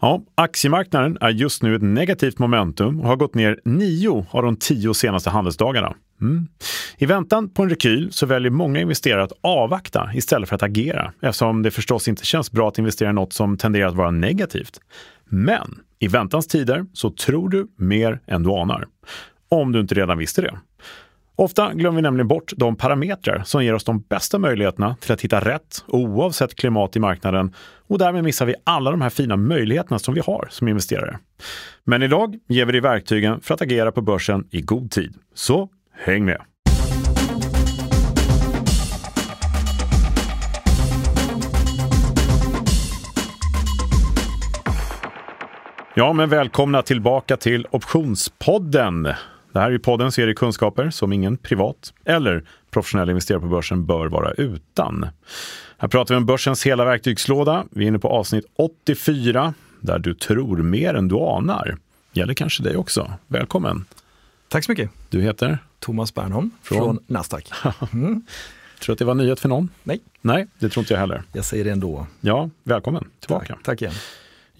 Ja, aktiemarknaden är just nu ett negativt momentum och har gått ner nio av de tio senaste handelsdagarna. Mm. I väntan på en rekyl så väljer många investerare att avvakta istället för att agera eftersom det förstås inte känns bra att investera i något som tenderar att vara negativt. Men i väntans tider så tror du mer än du anar. Om du inte redan visste det. Ofta glömmer vi nämligen bort de parametrar som ger oss de bästa möjligheterna till att hitta rätt oavsett klimat i marknaden och därmed missar vi alla de här fina möjligheterna som vi har som investerare. Men idag ger vi dig verktygen för att agera på börsen i god tid. Så häng med! Ja, men välkomna tillbaka till Optionspodden. Det här är podden serie kunskaper som ingen privat eller professionell investerare på börsen bör vara utan. Här pratar vi om börsens hela verktygslåda. Vi är inne på avsnitt 84 där du tror mer än du anar. Gäller kanske dig också. Välkommen! Tack så mycket. Du heter? Thomas Bernholm från, från Nasdaq. Mm. tror du att det var nyhet för någon? Nej. Nej, det tror inte jag heller. Jag säger det ändå. Ja, välkommen tillbaka. Tack, tack igen.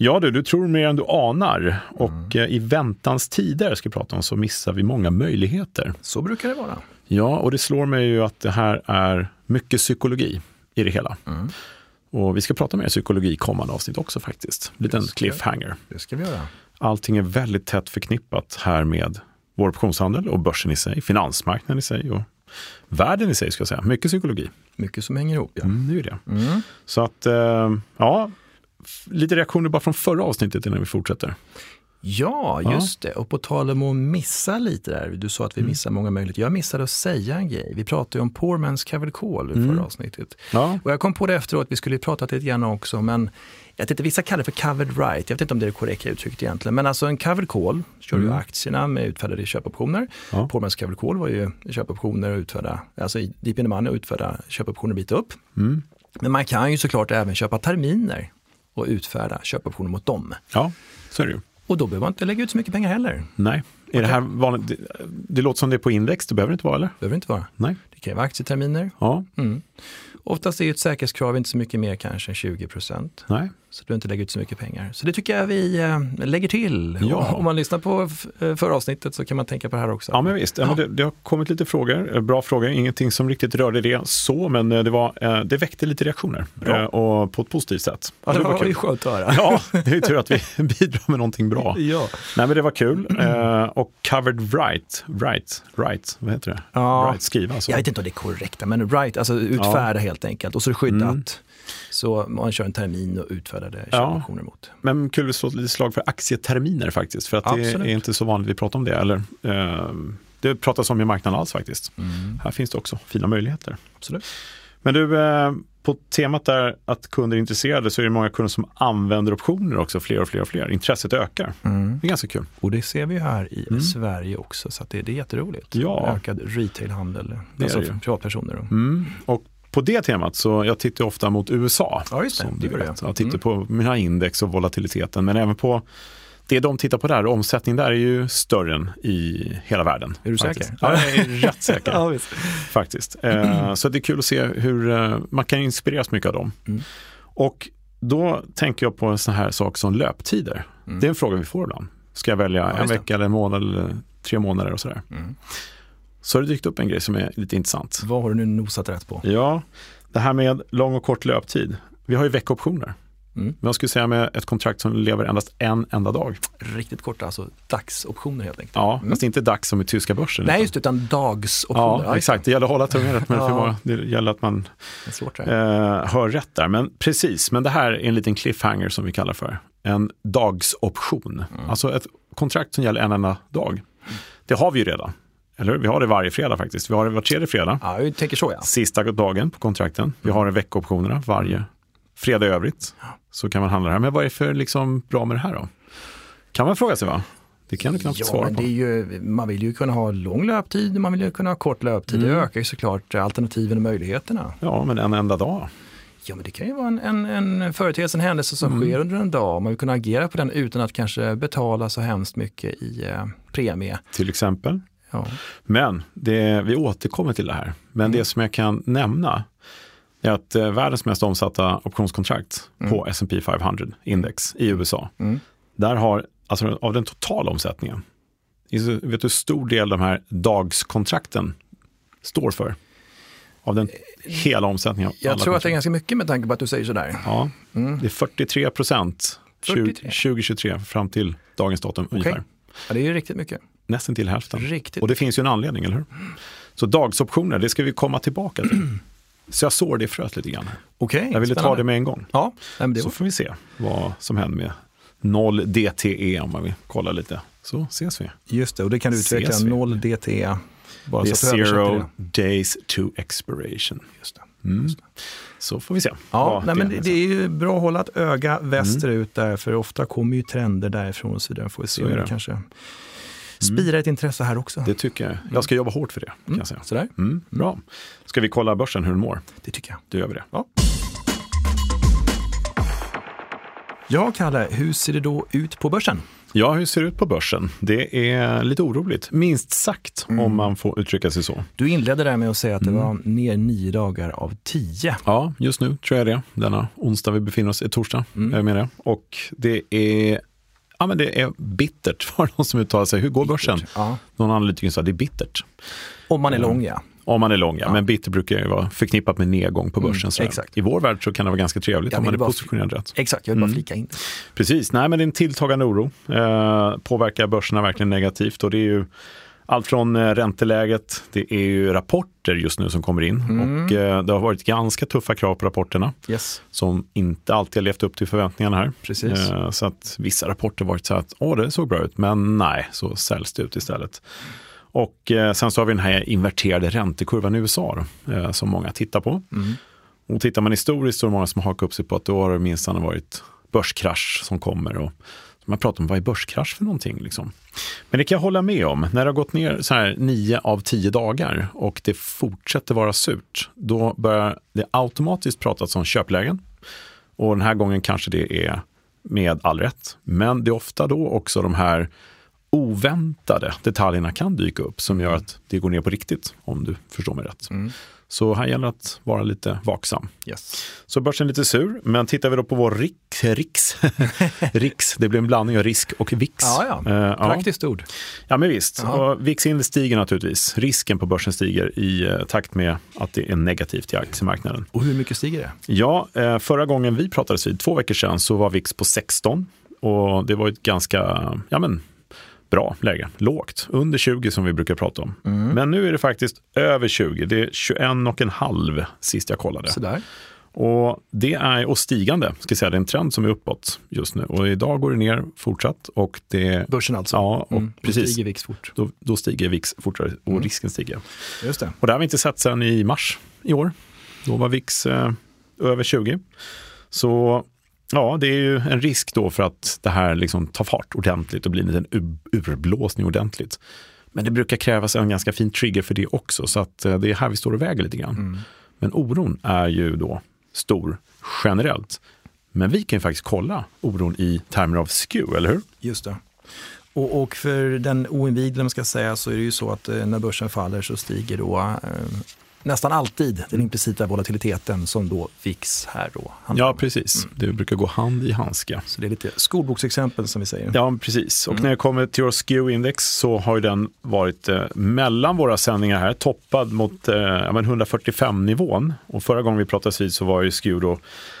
Ja du, du tror mer än du anar och mm. i väntans tider ska vi prata om så missar vi många möjligheter. Så brukar det vara. Ja, och det slår mig ju att det här är mycket psykologi i det hela. Mm. Och vi ska prata mer psykologi i kommande avsnitt också faktiskt. Liten cliffhanger. Det ska vi göra. Allting är väldigt tätt förknippat här med vår optionshandel och börsen i sig, finansmarknaden i sig och världen i sig ska jag säga. Mycket psykologi. Mycket som hänger ihop, ja. Mm, det är det. Mm. Så att, eh, ja, lite reaktioner bara från förra avsnittet innan vi fortsätter. Ja, just ja. det. Och på tal om att missa lite där. Du sa att vi mm. missar många möjligheter. Jag missade att säga en grej. Vi pratade ju om Poor Man's Call i mm. förra avsnittet. Ja. Och jag kom på det efteråt, vi skulle prata lite grann också, men jag vet inte, vissa kallar det för covered right. Jag vet inte om det är det korrekta uttrycket egentligen. Men alltså en covered call kör mm. du aktierna med utfärdade köpoptioner. Ja. Poor Man's Covered Call var ju köpoptioner och utfärda, alltså Deep in the Money och utfärda köpoptioner bit upp. Mm. Men man kan ju såklart även köpa terminer och utfärda köpoptioner mot dem. Ja, så är det ju. Och då behöver man inte lägga ut så mycket pengar heller. Nej. Är det, här vanligt, det, det låter som det är på index, det behöver det inte vara eller? Det behöver inte vara. Nej. Det kan vara aktieterminer. Ja. Mm. Oftast är ett säkerhetskrav inte så mycket mer kanske än 20 procent. Nej. Så du inte lägger ut så mycket pengar. Så det tycker jag vi äh, lägger till. Ja. Om man lyssnar på eh, förra avsnittet så kan man tänka på det här också. Ja men visst, ja. Men det, det, har kommit lite frågor, eh, bra frågor, ingenting som riktigt rörde det så, men det, var, det väckte lite reaktioner bra. och på ett positivt sätt. Ja, det, det var, var skönt att höra. Ja, det är tur att vi bidrar med någonting bra. Ja. Nej men det var kul. och covered right, right, right, vad heter det? Ja. Right, skriva alltså. Jag vet inte om det är korrekt, men right, alltså utfärda ja. helt enkelt. Och så är det skyddat. Mm. Så man kör en termin och utfärdade köpoptioner ja. mot. Men kul att slå lite slag för aktieterminer faktiskt, för att Absolut. det är inte så vanligt vi pratar om det. Eller, eh, det pratas om i marknaden alls faktiskt. Mm. Här finns det också fina möjligheter. Absolut. Men du, eh, på temat där att kunder är intresserade så är det många kunder som använder optioner också, fler och fler och fler. Intresset ökar. Mm. Det är ganska kul. Och det ser vi här i mm. Sverige också, så det, det är jätteroligt. Ja. Ökad retailhandel, det alltså för privatpersoner. Mm. Och på det temat så jag tittar ofta mot USA. Ja, just det. Som du vet. Jag tittar mm. på mina index och volatiliteten, men även på det de tittar på där, omsättning där är ju större än i hela världen. Är du faktiskt. säker? Ja, jag är rätt säker. ja, faktiskt. Eh, så det är kul att se hur eh, man kan inspireras mycket av dem. Mm. Och då tänker jag på en sån här sak som löptider. Mm. Det är en fråga vi får ibland. Ska jag välja ja, en vecka eller en månad eller tre månader och sådär. Mm så har det dykt upp en grej som är lite intressant. Vad har du nu nosat rätt på? Ja, det här med lång och kort löptid. Vi har ju veckoptioner. Mm. Men jag skulle säga med ett kontrakt som lever endast en enda dag. Riktigt korta, alltså dagsoptioner helt enkelt. Ja, mm. fast inte dags som i tyska börsen. Nej, just det, utan dagsoptioner. Ja, exakt. Det gäller att hålla tungan rätt, men ja. det gäller att man eh, hör rätt där. Men precis, men det här är en liten cliffhanger som vi kallar för. En dagsoption. Mm. Alltså ett kontrakt som gäller en enda dag. Det har vi ju redan. Eller Vi har det varje fredag faktiskt. Vi har det var tredje fredag. Ja, jag tänker så ja. Sista dagen på kontrakten. Vi har veckooptionerna varje fredag i övrigt. Så kan man handla det här. Men vad är det för liksom bra med det här då? Kan man fråga sig va? Det kan du knappt ja, svara det är ju, Man vill ju kunna ha lång löptid, man vill ju kunna ha kort löptid. Mm. Det ökar ju såklart alternativen och möjligheterna. Ja, men en enda dag. Ja, men det kan ju vara en, en, en företeelse, en händelse som mm. sker under en dag. Man vill kunna agera på den utan att kanske betala så hemskt mycket i eh, premie. Till exempel? Men det, vi återkommer till det här. Men mm. det som jag kan nämna, är att eh, världens mest omsatta optionskontrakt mm. på S&P 500 index i USA, mm. där har, alltså av den totala omsättningen, vet du hur stor del de här dagskontrakten står för? Av den hela omsättningen? Jag tror att det är ganska mycket med tanke på att du säger sådär. Ja, mm. det är 43 procent 2023 fram till dagens datum okay. ungefär. Ja, det är ju riktigt mycket. Nästan till hälften. Riktigt. Och det finns ju en anledning, eller hur? Så dagsoptioner, det ska vi komma tillbaka till. Så jag sår det fröet lite grann. Okay, jag ville ta det med en gång. Ja, Så får vi se vad som händer med 0 DTE om man vill kolla lite. Så ses vi. Just det, och det kan du utveckla, 0 DTE. Bara det är zero days to expiration. Just det. Mm. Just det. Så får vi se. Ja, nej, men det, det, är ju bra att hålla ett öga västerut mm. där, för ofta kommer ju trender därifrån och så vidare. Får vi se om det kanske spira mm. ett intresse här också. Det tycker jag. Jag ska jobba hårt för det. Kan mm. jag säga. Sådär. Mm. Bra. Ska vi kolla börsen hur den mår? Det tycker jag. Då gör vi det. Ja. Ja, Kalle, hur ser det då ut på börsen? Ja, hur ser det ut på börsen? Det är lite oroligt, minst sagt, mm. om man får uttrycka sig så. Du inledde där med att säga att det mm. var ner nio dagar av tio. Ja, just nu tror jag det. Denna onsdag vi befinner oss, är torsdag, mm. med det. Och det är Ja, men det är bittert var någon som uttalar sig. Hur går börsen? Ja. Någon analytiker sa att det är bittert. Om man är lång ja. Om man är lång, ja. Men bitter brukar ju vara förknippat med nedgång på mm, börsen. Mm, exakt. I vår värld så kan det vara ganska trevligt ja, om man är positionerad rätt. Exakt, jag vill bara mm. flika in. Precis, nej men det är en tilltagande oro. Eh, påverkar börserna verkligen negativt och det är ju allt från eh, ränteläget, det är ju rapporter just nu som kommer in mm. och eh, det har varit ganska tuffa krav på rapporterna yes. som inte alltid har levt upp till förväntningarna här. Precis. Eh, så att vissa rapporter varit så att åh, det såg bra ut, men nej, så säljs det ut istället. Och sen så har vi den här inverterade räntekurvan i USA då, som många tittar på. Mm. Och tittar man historiskt så är det många som har hakat upp sig på att då har det minst varit börskrasch som kommer. Och man pratar om vad är börskrasch för någonting. Liksom. Men det kan jag hålla med om. När det har gått ner så här 9 av 10 dagar och det fortsätter vara surt, då börjar det automatiskt pratas om köplägen. Och den här gången kanske det är med all rätt. Men det är ofta då också de här oväntade detaljerna kan dyka upp som gör att det går ner på riktigt, om du förstår mig rätt. Mm. Så här gäller att vara lite vaksam. Yes. Så börsen är lite sur, men tittar vi då på vår RIX, RIX, RIX det blir en blandning av risk och VIX. Ja, ja. Uh, praktiskt ja. ord. Ja, men visst. Och VIX stiger naturligtvis. Risken på börsen stiger i uh, takt med att det är negativt i aktiemarknaden. Och hur mycket stiger det? Ja, uh, förra gången vi pratades vid, två veckor sedan, så var VIX på 16. Och det var ett ganska, ja men bra läge. Lågt, under 20 som vi brukar prata om. Mm. Men nu är det faktiskt över 20. Det är 21,5 sist jag kollade. Sådär. Och det är och stigande, ska säga. det är en trend som är uppåt just nu. Och idag går det ner fortsatt. Och det, Börsen alltså? Ja, och mm. precis. Då stiger VIX fort. Då, då stiger VIX fortare och mm. risken stiger. Just det. Och det har vi inte sett sedan i mars i år. Då var VIX eh, över 20. Så Ja, det är ju en risk då för att det här liksom tar fart ordentligt och blir en liten urblåsning ordentligt. Men det brukar krävas en ganska fin trigger för det också, så att eh, det är här vi står och väger lite grann. Mm. Men oron är ju då stor generellt. Men vi kan ju faktiskt kolla oron i termer av skew, eller hur? Just det. Och, och, för den oinvigde, man ska säga, så är det ju så att eh, när börsen faller så stiger då eh, nästan alltid den implicita volatiliteten som då VIX här då Ja, precis. Mm. Det brukar gå hand i handske. Så det är lite skolboksexempel som vi säger. Ja, precis. Och mm. när det kommer till vår SKEW-index så har den varit eh, mellan våra sändningar här, toppad mot eh, 145-nivån. Och förra gången vi pratades vid så var ju SKEW då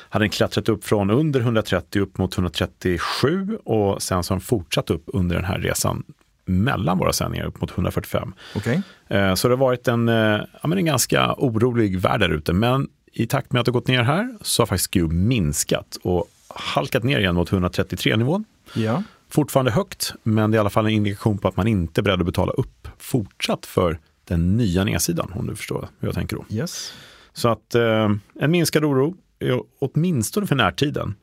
hade den klättrat upp från under 130 upp mot 137 och sen så har den fortsatt upp under den här resan mellan våra sändningar upp mot 145. Okay. Eh, så det har varit en, eh, ja, men en ganska orolig värld där ute. Men i takt med att det gått ner här så har faktiskt SKEW minskat och halkat ner igen mot 133-nivån. Ja. Fortfarande högt, men det är i alla fall en indikation på att man inte är beredd att betala upp fortsatt för den nya nedsidan, om du förstår hur jag tänker då. Yes. Så att eh, en minskad oro, åtminstone för närtiden.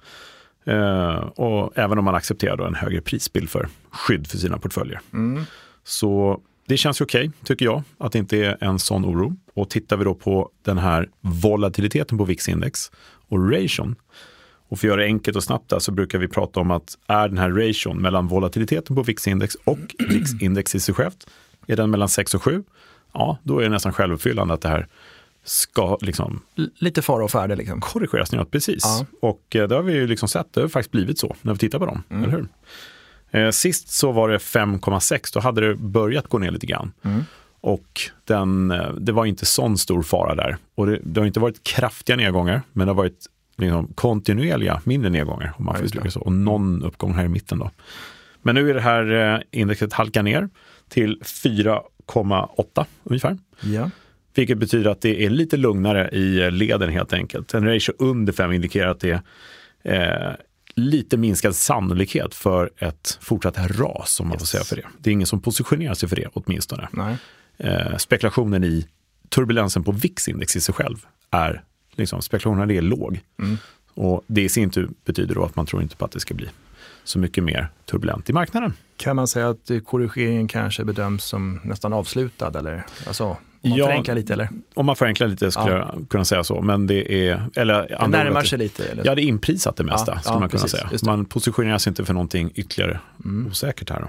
Eh, och även om man accepterar en högre prisbild för skydd för sina portföljer. Mm. Så det känns okej, okay, tycker jag, att det inte är en sån oro. Och tittar vi då på den här volatiliteten på VIX-index och ration, och för att göra det enkelt och snabbt där, så brukar vi prata om att är den här ration mellan volatiliteten på VIX-index och VIX-index i sig självt, är den mellan 6 och 7, ja, då är det nästan självuppfyllande att det här ska liksom... Lite fara och färde liksom. Korrigeras neråt, precis. Ja. Och eh, det har vi ju liksom sett, det har faktiskt blivit så när vi tittar på dem, mm. eller hur? Eh, sist så var det 5,6, då hade det börjat gå ner lite grann. Mm. Och den, eh, det var inte sån stor fara där. Och det, det har inte varit kraftiga nedgångar, men det har varit liksom kontinuerliga mindre nedgångar, om man får uttrycka så. Och någon uppgång här i mitten då. Men nu är det här eh, indexet halkar ner till 4,8 ungefär. Ja. Vilket betyder att det är lite lugnare i leden helt enkelt. En ratio under 5 indikerar att det eh, lite minskad sannolikhet för ett fortsatt ras, om man yes. får säga för det. Det är ingen som positionerar sig för det åtminstone. Nej. Eh, spekulationen i turbulensen på VIX-index i sig själv är, liksom, spekulationen är låg. Mm. Och det i sin tur betyder då att man tror inte på att det ska bli så mycket mer turbulent i marknaden. Kan man säga att korrigeringen kanske bedöms som nästan avslutad eller? Alltså, om man ja, förenklar lite eller? Om man förenklar lite skulle ja. jag kunna säga så. Men det är... Eller, det närmar sig lite? Eller? Ja, det är inprisat det mesta, ja, skulle man kunna precis, säga. Man positionerar sig inte för någonting ytterligare mm. osäkert här. Då.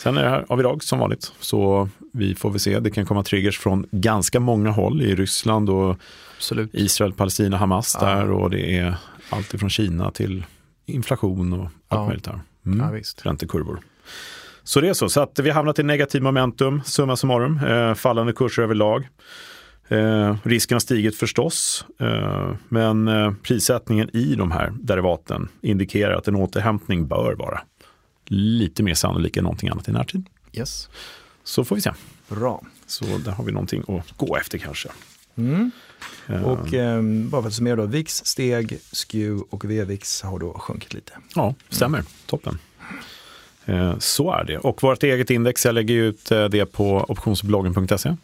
Sen är det här, har vi dag som vanligt, så vi får väl se. Det kan komma triggers från ganska många håll i Ryssland och Absolut. Israel, Palestina, Hamas där och det är allt från Kina till inflation och allt ja. möjligt här. Mm. Ja, Räntekurvor. Så det är så, så att vi har hamnat i negativ momentum, summa summarum, eh, fallande kurser överlag. Eh, risken har stigit förstås, eh, men eh, prissättningen i de här derivaten indikerar att en återhämtning bör vara lite mer sannolik än någonting annat i närtid. Yes. Så får vi se. Bra. Så där har vi någonting att gå efter kanske. Mm. Uh, och eh, bara för att summera då, VIX steg, SKEW och VVIX har då sjunkit lite. Ja, stämmer. Mm. Toppen. Eh, så är det. Och vårt eget index, jag lägger ut eh, det på optionsbloggen.se.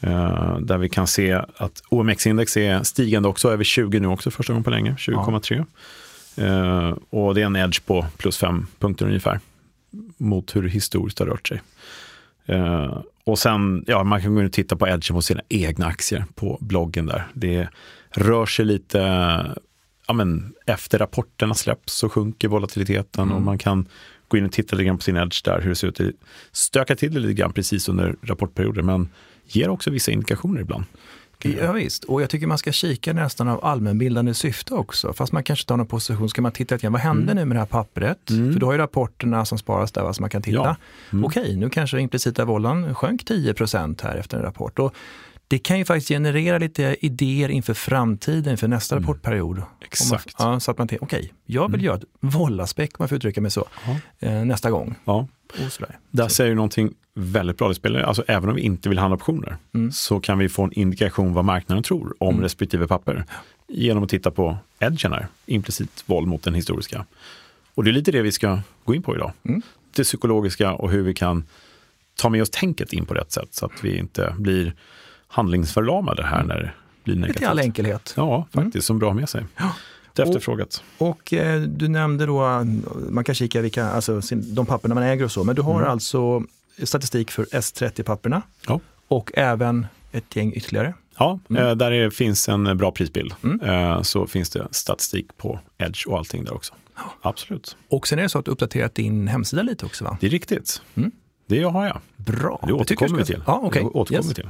Eh, där vi kan se att OMX-index är stigande också, över 20 nu också första gången på länge, 20,3. Ja. Och det är en edge på plus fem punkter ungefär mot hur det historiskt har rört sig. Och sen, ja, man kan gå in och titta på edgen på sina egna aktier på bloggen där. Det rör sig lite, ja men efter rapporterna släpps så sjunker volatiliteten mm. och man kan gå in och titta lite grann på sin edge där, hur det ser ut. Det stökar till det lite grann precis under rapportperioder, men ger också vissa indikationer ibland. Ja, visst, och jag tycker man ska kika nästan av allmänbildande syfte också. Fast man kanske tar någon position, ska man titta igen, vad hände mm. nu med det här pappret? Mm. För du har ju rapporterna som sparas där, så man kan titta. Ja. Mm. Okej, nu kanske implicita vållan sjönk 10% här efter en rapport. Och det kan ju faktiskt generera lite idéer inför framtiden, för nästa mm. rapportperiod. Exakt. Man, ja, så att man tänker, okej, okay, jag vill mm. göra ett vållaspäck, om man får uttrycka mig så, eh, nästa gång. Ja. Och sådär. Där så. säger du någonting väldigt bra. Det spelar, alltså, även om vi inte vill handla optioner mm. så kan vi få en indikation vad marknaden tror om mm. respektive papper genom att titta på edgen här, implicit våld mot den historiska. Och det är lite det vi ska gå in på idag. Mm. Det psykologiska och hur vi kan ta med oss tänket in på rätt sätt så att vi inte blir handlingsförlamade här mm. när det blir negativt. Lite i all enkelhet. Ja, faktiskt, mm. som bra med sig. Ja. Efterfrågat. Och, och eh, du nämnde då, man kan kika vilka, alltså, de papperna man äger och så, men du har mm. alltså statistik för S30-papperna ja. och även ett gäng ytterligare. Ja, mm. Eh, där är, finns en bra prisbild. Mm. Eh, så finns det statistik på Edge och allting där också. Ja. Absolut. Och sen är det så att du uppdaterat din hemsida lite också va? Det är riktigt. Mm. Det har jag. Bra. Det återkommer vi till. Ja, okay. Det återkommer yes. till.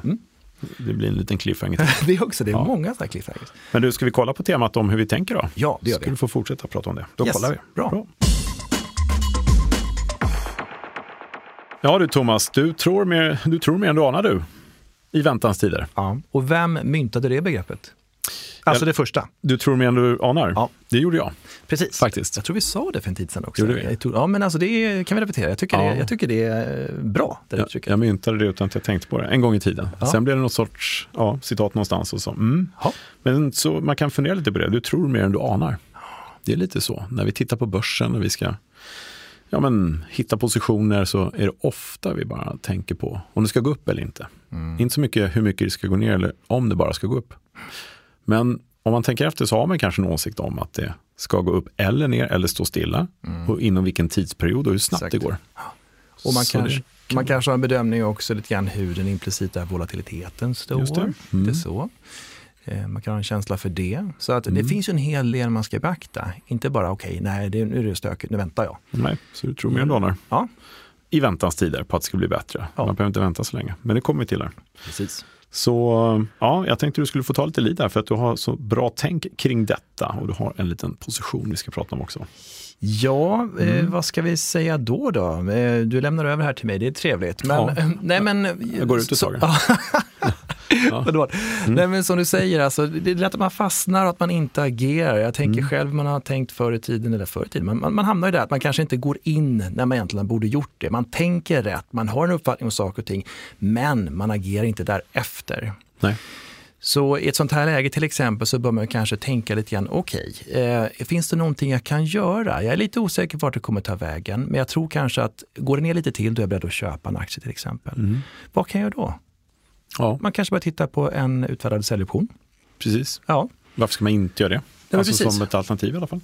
Det blir en liten cliffhanger det är också, det är ja. många sådana cliffhangers. Men du, ska vi kolla på temat om hur vi tänker då? Ja, det gör vi. Ska du få fortsätta prata om det. Då yes. kollar vi. Bra. Bra. Ja du Thomas, du tror mer, du tror mer än du anar du. I väntans tider. Ja. Och vem myntade det begreppet? Alltså det första. Du tror mer än du anar? Ja. Det gjorde jag. Precis. Faktiskt. Jag tror vi sa det för en tid sedan också. Gjorde vi? Tog, ja, men alltså det kan vi repetera. Jag tycker, ja. det, jag tycker det är bra, det jag, jag myntade det utan att jag tänkte på det en gång i tiden. Ja. Sen blev det något sorts ja, citat någonstans och så. Mm. Ja. Men så man kan fundera lite på det. Du tror mer än du anar. Det är lite så. När vi tittar på börsen och vi ska ja, men, hitta positioner så är det ofta vi bara tänker på om det ska gå upp eller inte. Mm. Inte så mycket hur mycket det ska gå ner eller om det bara ska gå upp. Men om man tänker efter så har man kanske en åsikt om att det ska gå upp eller ner eller stå stilla mm. och inom vilken tidsperiod och hur snabbt Exakt. det går. Och man, kanske, kan... man kanske har en bedömning också lite grann hur den implicita volatiliteten står. Just det. Mm. det så. Eh, man kan ha en känsla för det. Så att mm. det finns en hel del man ska beakta. Inte bara okej, okay, nej det, nu är det stökigt, nu väntar jag. Nej, så du tror mer än danar. Ja. I väntans tider på att det ska bli bättre. Ja. Man behöver inte vänta så länge, men det kommer vi till här. Precis. Så ja, jag tänkte du skulle få ta lite lid där för att du har så bra tänk kring detta och du har en liten position vi ska prata om också. Ja, eh, mm. eh, vad ska vi säga då då? Eh, du lämnar över här till mig, det är trevligt. Men, ja. nej, men, jag går ut ett tag. ja. mm. Nej, men som du säger, alltså, det är lätt att man fastnar och att man inte agerar. Jag tänker mm. själv, man har tänkt förr i tiden, eller förr i tiden, man, man, man hamnar i det att man kanske inte går in när man egentligen borde gjort det. Man tänker rätt, man har en uppfattning om saker och ting, men man agerar inte därefter. Nej. Så i ett sånt här läge till exempel så bör man kanske tänka lite grann, okej, okay, eh, finns det någonting jag kan göra? Jag är lite osäker vart det kommer ta vägen, men jag tror kanske att går det ner lite till, då är jag beredd att köpa en aktie till exempel. Mm. Vad kan jag då? Ja. Man kanske börjar titta på en utfärdad säljoption. Precis. Ja. Varför ska man inte göra det? Ja, alltså som ett alternativ i alla fall.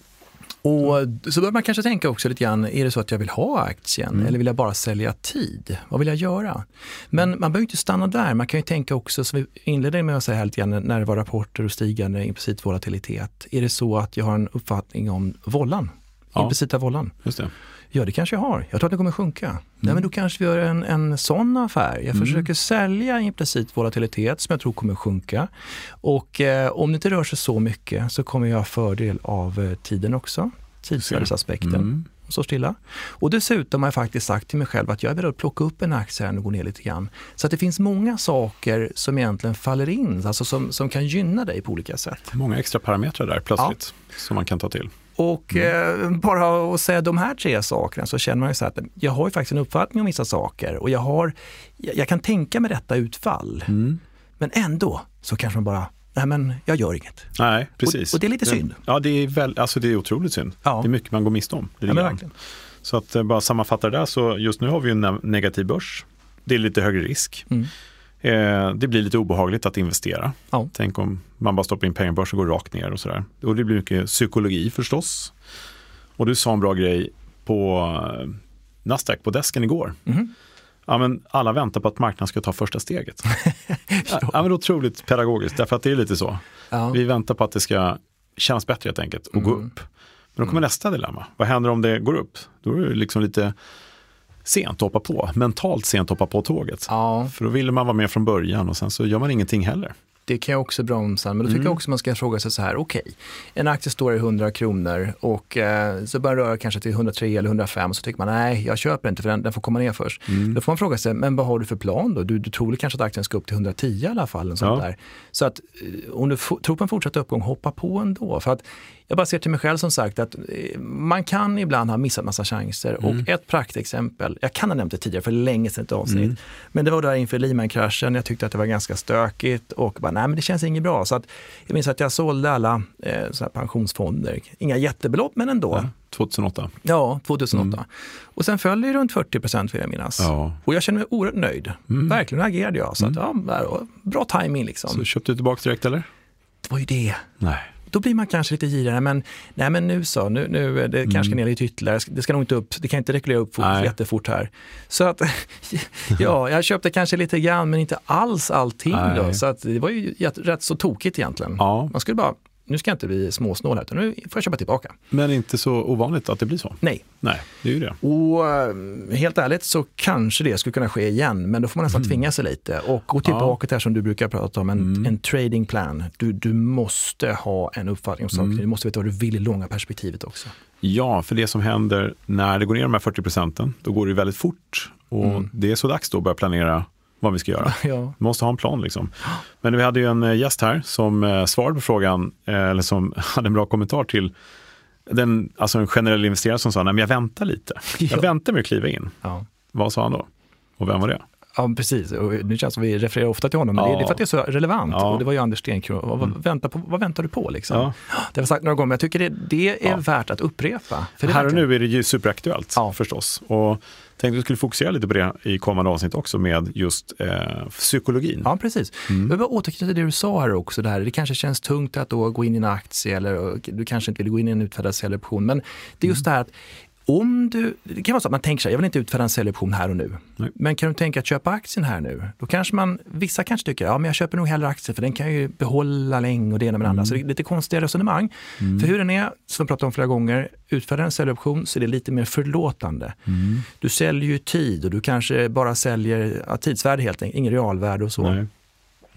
Och så bör man kanske tänka också lite grann, är det så att jag vill ha aktien mm. eller vill jag bara sälja tid? Vad vill jag göra? Men man behöver inte stanna där, man kan ju tänka också, som vi inledde med att säga här lite grann, när det var rapporter och stigande implicit volatilitet. Är det så att jag har en uppfattning om vollan? Ja. Implicita vollan? Just det. Ja, det kanske jag har. Jag tror att det kommer sjunka. Mm. Nej, men då kanske vi gör en, en sån affär. Jag mm. försöker sälja implicit volatilitet som jag tror kommer sjunka. Och eh, om det inte rör sig så mycket så kommer jag ha fördel av eh, tiden också. Tidsvärdesaspekten. Mm. Så stilla. Och dessutom har jag faktiskt sagt till mig själv att jag är beredd att plocka upp en aktie här och gå ner lite grann. Så att det finns många saker som egentligen faller in, alltså som, som kan gynna dig på olika sätt. Många extra parametrar där plötsligt ja. som man kan ta till. Och mm. eh, bara att säga de här tre sakerna så känner man ju så att jag har ju faktiskt en uppfattning om vissa saker och jag, har, jag, jag kan tänka mig detta utfall. Mm. Men ändå så kanske man bara, nej men jag gör inget. Nej, precis. Och, och det är lite synd. Ja, det är, väl, alltså det är otroligt synd. Ja. Det är mycket man går miste om. Det ja, verkligen. Så att eh, bara sammanfatta det där, så just nu har vi en negativ börs. Det är lite högre risk. Mm. Eh, det blir lite obehagligt att investera. Ja. Tänk om man bara stoppar in pengar på börsen och går rakt ner och sådär. Och det blir mycket psykologi förstås. Och du sa en bra grej på eh, Nasdaq på desken igår. Mm. Ja, men alla väntar på att marknaden ska ta första steget. ja, men otroligt pedagogiskt, därför att det är lite så. Ja. Vi väntar på att det ska kännas bättre helt enkelt och mm. gå upp. Men då kommer mm. nästa dilemma. Vad händer om det går upp? Då är det liksom lite sent hoppa på, mentalt sent hoppa på tåget. Ja. För då ville man vara med från början och sen så gör man ingenting heller. Det kan jag också bromsa, men då tycker mm. jag också man ska fråga sig så här, okej, okay, en aktie står i 100 kronor och eh, så börjar röra kanske till 103 eller 105 och så tycker man nej, jag köper inte för den, den får komma ner först. Mm. Då får man fråga sig, men vad har du för plan då? Du, du tror kanske att aktien ska upp till 110 i alla fall. Ja. där. Så att eh, om du tror på en fortsatt uppgång, hoppa på ändå. För att jag bara ser till mig själv som sagt att eh, man kan ibland ha missat massa chanser. Mm. Och ett praktexempel, jag kan ha nämnt det tidigare för länge sedan ett avsnitt, mm. men det var där inför Lehman-kraschen, jag tyckte att det var ganska stökigt och bara, nej men det känns inget bra. Så att jag minns att jag sålde alla eh, så pensionsfonder, inga jättebelopp men ändå. Ja, 2008. Ja, 2008. Mm. Och sen föll det runt 40 procent vill jag minnas. Ja. Och jag kände mig oerhört nöjd. Mm. Verkligen agerade jag. Så att, mm. ja, bra timing liksom. Så köpte du tillbaka direkt eller? Det var ju det. Nej då blir man kanske lite girigare. Men, nej, men nu så, nu, nu det mm. kanske ner lite ytterligare. Det ska nog inte upp, det kan inte reglera upp fort, jättefort här. Så att, ja, jag köpte kanske lite grann men inte alls allting. Då, så att det var ju rätt så tokigt egentligen. Ja. Man skulle bara nu ska jag inte bli småsnål här, utan nu får jag köpa tillbaka. Men inte så ovanligt att det blir så? Nej. Nej, det är ju det. Och uh, helt ärligt så kanske det skulle kunna ske igen, men då får man nästan mm. tvinga sig lite och gå tillbaka ja. till det som du brukar prata om, en, mm. en trading plan. Du, du måste ha en uppfattning om saker, mm. du måste veta vad du vill i långa perspektivet också. Ja, för det som händer när det går ner de här 40 procenten, då går det väldigt fort. Och mm. det är så dags då att börja planera vad vi ska göra. Ja. Vi måste ha en plan. Liksom. Men vi hade ju en eh, gäst här som eh, svarade på frågan, eh, eller som hade en bra kommentar till den, alltså en generell investerare som sa, nej men jag väntar lite. Ja. Jag väntar med att kliva in. Ja. Vad sa han då? Och vem var det? Ja, precis. Och nu känns det som vi refererar ofta till honom, men ja. det är för att det är så relevant. Ja. Och det var ju Anders Stenkrona. Vad, mm. väntar, vad väntar du på? Liksom? Ja. Det har sagt några gånger, men jag tycker det, det är värt att upprepa. Här och nu är det ju superaktuellt förstås. Och tänkte att vi skulle fokusera lite på det i kommande avsnitt också med just eh, psykologin. Ja, precis. Mm. Jag vill återknyta till det du sa här också. Det, här. det kanske känns tungt att då gå in i en aktie eller du kanske inte vill gå in i en utfärdad säljoption. Men det är just mm. det här att om du, det kan vara så att man tänker sig, jag vill inte utfärda en säljoption här och nu. Nej. Men kan du tänka att köpa aktien här nu? Då kanske man, vissa kanske tycker, ja men jag köper nog hellre aktien för den kan jag ju behålla länge och det ena med det andra. Mm. Så det är lite konstiga resonemang. Mm. För hur den är, som vi pratat om flera gånger, utfärdar en säljoption så är det lite mer förlåtande. Mm. Du säljer ju tid och du kanske bara säljer ja, tidsvärde helt enkelt, ingen realvärde och så. Nej.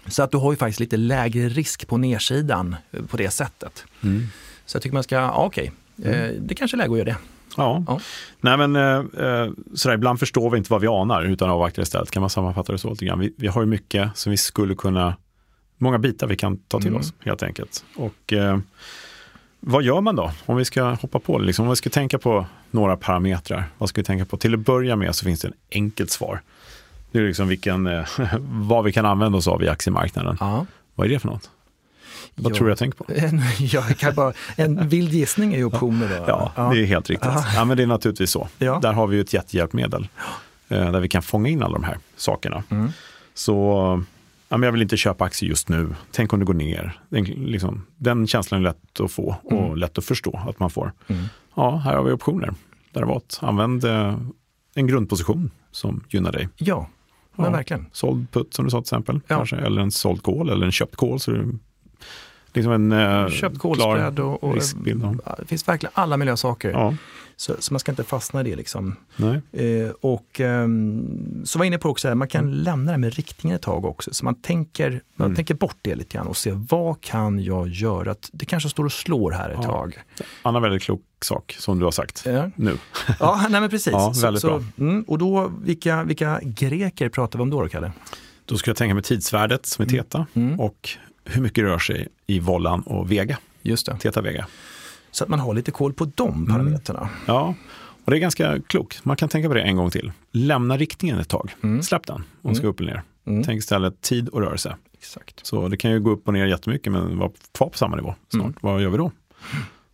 Så att du har ju faktiskt lite lägre risk på nedsidan eh, på det sättet. Mm. Så jag tycker man ska, ja, okej, okay. mm. det kanske är läge att göra det. Ja. ja. Nej men eh, sådär, ibland förstår vi inte vad vi anar utan avvaktar istället. Kan man sammanfatta det så lite grann. Vi, vi har ju mycket som vi skulle kunna, många bitar vi kan ta till mm. oss helt enkelt. Och eh, vad gör man då? Om vi ska hoppa på det, liksom, om vi ska tänka på några parametrar. Vad ska vi tänka på? Till att börja med så finns det en enkelt svar. Det är liksom vilken, eh, vad vi kan använda oss av i aktiemarknaden. Ja. Vad är det för något? Vad ja, tror du jag tänker på? En, jag kan bara, en vild gissning är ju optioner. Då. Ja, ja, det är helt riktigt. Ja. men det är naturligtvis så. Ja. Där har vi ju ett jättehjälpmedel eh, där vi kan fånga in alla de här sakerna. Mm. Så ja, men jag vill inte köpa aktier just nu. Tänk om det går ner. Den, liksom, den känslan är lätt att få och mm. lätt att förstå att man får. Mm. Ja, här har vi optioner. Däravat. Använd eh, en grundposition som gynnar dig. Ja, men ja, verkligen. Såld putt som du sa till exempel, ja. kanske, eller en såld kol eller en köpt kol. Så du, liksom en eh, Köpt kolspread och, och det finns verkligen alla möjliga saker. Ja. Så, så, man ska inte fastna i det. Liksom. Eh, och eh, så var jag inne på också, här, man kan mm. lämna det med riktningen ett tag också. Så man tänker, man mm. tänker bort det lite grann och ser vad kan jag göra? Det kanske står och slår här ett ja. tag. Anna väldigt klok sak som du har sagt ja. nu. Ja, nej men precis. Ja, väldigt så, bra. mm, och då, vilka, vilka greker pratar vi om då, Kalle? Då ska jag tänka med tidsvärdet som är mm. teta mm. och hur mycket rör sig i vollan och vega. Just det. Teta vega. Så att man har lite koll på de mm. parametrarna. Mm. Ja, och det är ganska klokt. Man kan tänka på det en gång till. Lämna riktningen ett tag. Mm. Släpp den om den ska mm. upp eller ner. Mm. Tänk istället tid och rörelse. Exakt. Så det kan ju gå upp och ner jättemycket men vara kvar på samma nivå snart. Mm. Vad gör vi då?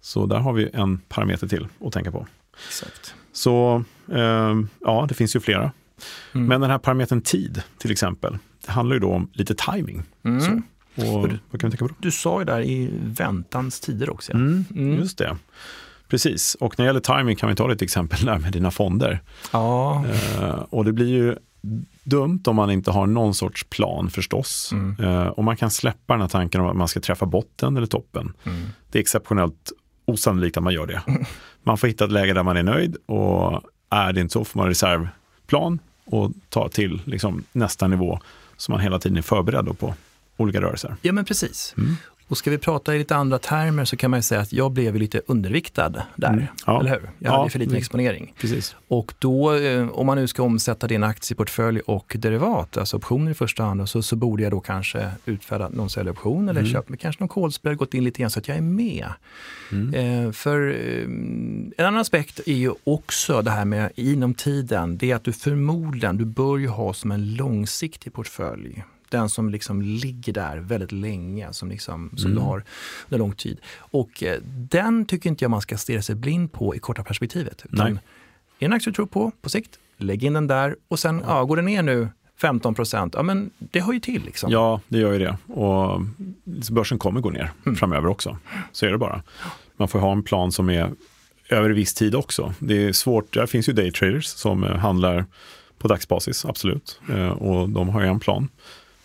Så där har vi en parameter till att tänka på. Exakt. Så eh, ja, det finns ju flera. Mm. Men den här parametern tid till exempel, det handlar ju då om lite timing. Så. Och, du, vad kan vi tänka på? Du sa ju där i väntans tider också. Ja. Mm, mm. Just det. Precis, och när det gäller timing kan vi ta ett exempel där med dina fonder. Ja. Eh, och det blir ju dumt om man inte har någon sorts plan förstås. Mm. Eh, och man kan släppa den här tanken om att man ska träffa botten eller toppen. Mm. Det är exceptionellt osannolikt att man gör det. Man får hitta ett läge där man är nöjd och är det inte så får man reservplan och ta till liksom nästa nivå så man hela tiden är förberedd på olika rörelser. Ja men precis. Mm. Och ska vi prata i lite andra termer så kan man säga att jag blev lite underviktad där, mm. ja. eller hur? Jag ja. hade för liten exponering. Precis. Och då, eh, om man nu ska omsätta din aktieportfölj och derivat, alltså optioner i första hand, så, så borde jag då kanske utfärda någon säljoption eller mm. köpa kanske någon kolspread, gått in lite grann så att jag är med. Mm. Eh, för eh, en annan aspekt är ju också det här med inom tiden, det är att du förmodligen, du bör ju ha som en långsiktig portfölj den som liksom ligger där väldigt länge, som, liksom, som mm. du har under lång tid. Och eh, den tycker inte jag man ska stirra sig blind på i korta perspektivet. Utan Nej. Är en aktie du tror på, på sikt, lägg in den där och sen ja. ja går den ner nu 15 procent, ja men det hör ju till. Liksom. Ja, det gör ju det. Och börsen kommer gå ner mm. framöver också. Så är det bara. Man får ha en plan som är över viss tid också. Det är svårt, där finns ju daytraders som eh, handlar på dagsbasis, absolut. Eh, och de har ju en plan.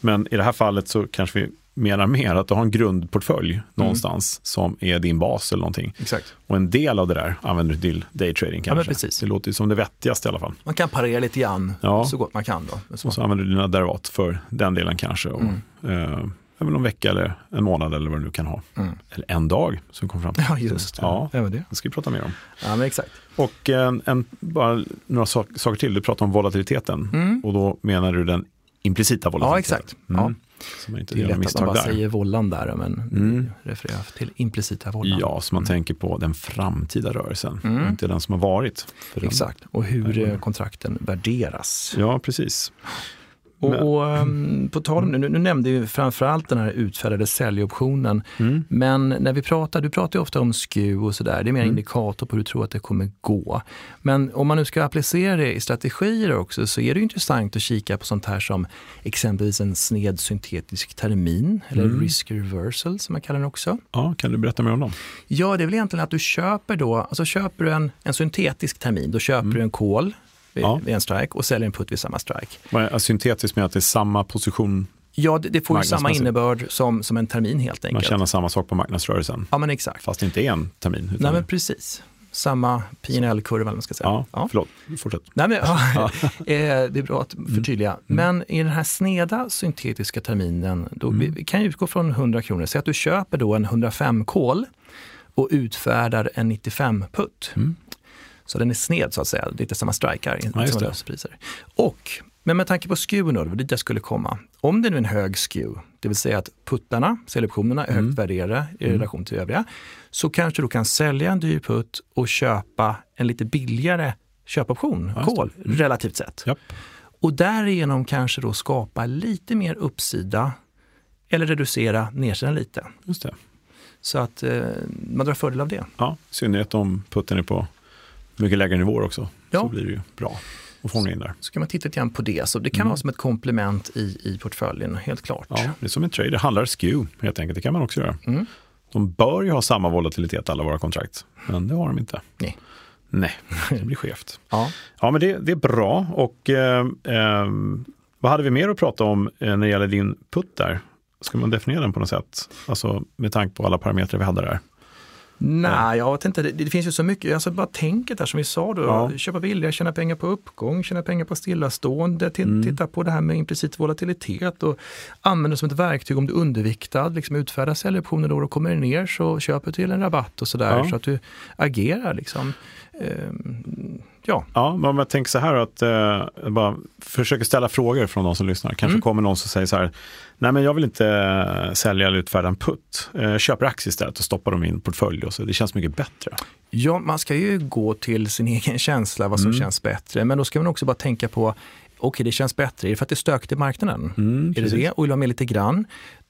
Men i det här fallet så kanske vi menar mer att du har en grundportfölj mm. någonstans som är din bas eller någonting. Exakt. Och en del av det där använder du till daytrading kanske. Ja, det låter ju som det vettigaste i alla fall. Man kan parera lite grann ja. så gott man kan. Då. Så. Och så använder du dina derivat för den delen kanske. Och, mm. eh, någon vecka eller en månad eller vad du nu kan ha. Mm. Eller en dag som kom fram. Ja, just ja, det. det ska vi prata mer om. Ja, men exakt. Och en, en bara några saker till. Du pratar om volatiliteten mm. och då menar du den implicita vållan. Ja, exakt. Mm. Ja. Så man inte det är lätt att man bara där. säger vållan där, men mm. refererar till implicita vållan. Ja, så man mm. tänker på den framtida rörelsen, mm. inte den som har varit. Exakt, och hur kontrakten värderas. Ja, precis. Och, och um, på tal om det, nu, nu nämnde vi framförallt den här utfärdade säljoptionen. Mm. Men när vi pratar, du pratar ju ofta om SKU och sådär, det är mer mm. indikator på hur du tror att det kommer gå. Men om man nu ska applicera det i strategier också så är det intressant att kika på sånt här som exempelvis en sned syntetisk termin eller mm. risk reversal som man kallar den också. Ja, kan du berätta mer om dem? Ja, det är väl egentligen att du köper då, alltså köper du en, en syntetisk termin, då köper mm. du en kol vid, ja. vid en strike och säljer en put vid samma strike. Vad syntetiskt med att det är samma position Ja, det, det får ju samma innebörd som, som en termin helt enkelt. Man tjänar samma sak på marknadsrörelsen. Ja, men exakt. Fast det inte är en termin. Nej, men precis. samma PNL-kurva. Man ska säga. Ja, ja. Förlåt, fortsätt. Nej, men, ja, det är bra att mm. förtydliga. Mm. Men i den här sneda syntetiska terminen, då, mm. vi kan utgå från 100 kronor. Säg att du köper då en 105 kol och utfärdar en 95 putt. Mm. Så den är sned så att säga, lite samma strikar. Ja, priser. Och, men med tanke på skewen, då, det var dit jag skulle komma. Om det nu är en hög skew, det vill säga att puttarna, säljoptionerna, är högt mm. värderade i mm. relation till övriga, så kanske du kan sälja en dyr putt och köpa en lite billigare köpoption, ja, mm. relativt sett. Japp. Och därigenom kanske då skapa lite mer uppsida eller reducera nedsidan lite. Just det. Så att eh, man drar fördel av det. Ja, i synnerhet om putten är på mycket lägre nivåer också. Ja. Så blir det ju bra att fånga in där. Så kan man titta lite grann på det. Så det kan mm. vara som ett komplement i, i portföljen, helt klart. Ja, det är som en trader, handlar skew helt enkelt. Det kan man också göra. Mm. De bör ju ha samma volatilitet alla våra kontrakt, men det har de inte. Nej. Nej, det blir skevt. ja. ja, men det, det är bra. Och eh, eh, vad hade vi mer att prata om eh, när det gäller din putt där? Ska man definiera den på något sätt? Alltså med tanke på alla parametrar vi hade där. Nej, jag vet inte. Det, det, finns ju så mycket. Alltså bara tänket där som vi sa då. Ja. Köpa billigare, tjäna pengar på uppgång, tjäna pengar på stillastående. Mm. Titta på det här med implicit volatilitet och använda det som ett verktyg om du är underviktad. Liksom utfärda säljoptioner då och kommer ner så köper du till en rabatt och sådär. Ja. Så att du agerar liksom. Ehm, ja. ja, men jag tänker så här att eh, jag bara försöker ställa frågor från de som lyssnar. Kanske mm. kommer någon som säger så här, nej men jag vill inte eh, sälja eller utfärda en putt. Eh, köper aktier istället och stoppar dem i min portfölj och så. Det känns mycket bättre. Ja, man ska ju gå till sin egen känsla vad som mm. känns bättre. Men då ska man också bara tänka på okej, det känns bättre. Är det för att det är stökigt i marknaden? Mm, är det det? Och vill ha med lite grann?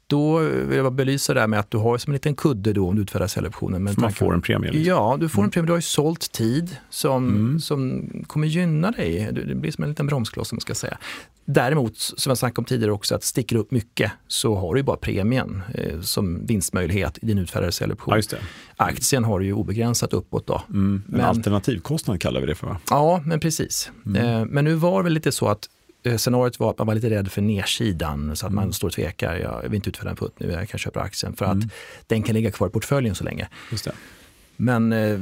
Då vill jag belysa det här med att du har som en liten kudde då om du utfärdar säljoptionen. Men man får en premie? Liksom. Ja, du får mm. en premie. Du har ju sålt tid som, mm. som kommer gynna dig. Det blir som en liten bromskloss som man ska säga. Däremot, som jag snackade om tidigare också, att sticker upp mycket så har du ju bara premien eh, som vinstmöjlighet i din utfärdade säljoption. Ja, Aktien har du ju obegränsat uppåt då. Mm. Men, alternativkostnad kallar vi det för va? Ja, men precis. Mm. Eh, men nu var det väl lite så att scenariot var att man var lite rädd för nedsidan så att man står och tvekar. Jag vill inte utföra en putt nu, jag kan köpa aktien. För att mm. den kan ligga kvar i portföljen så länge. Men eh,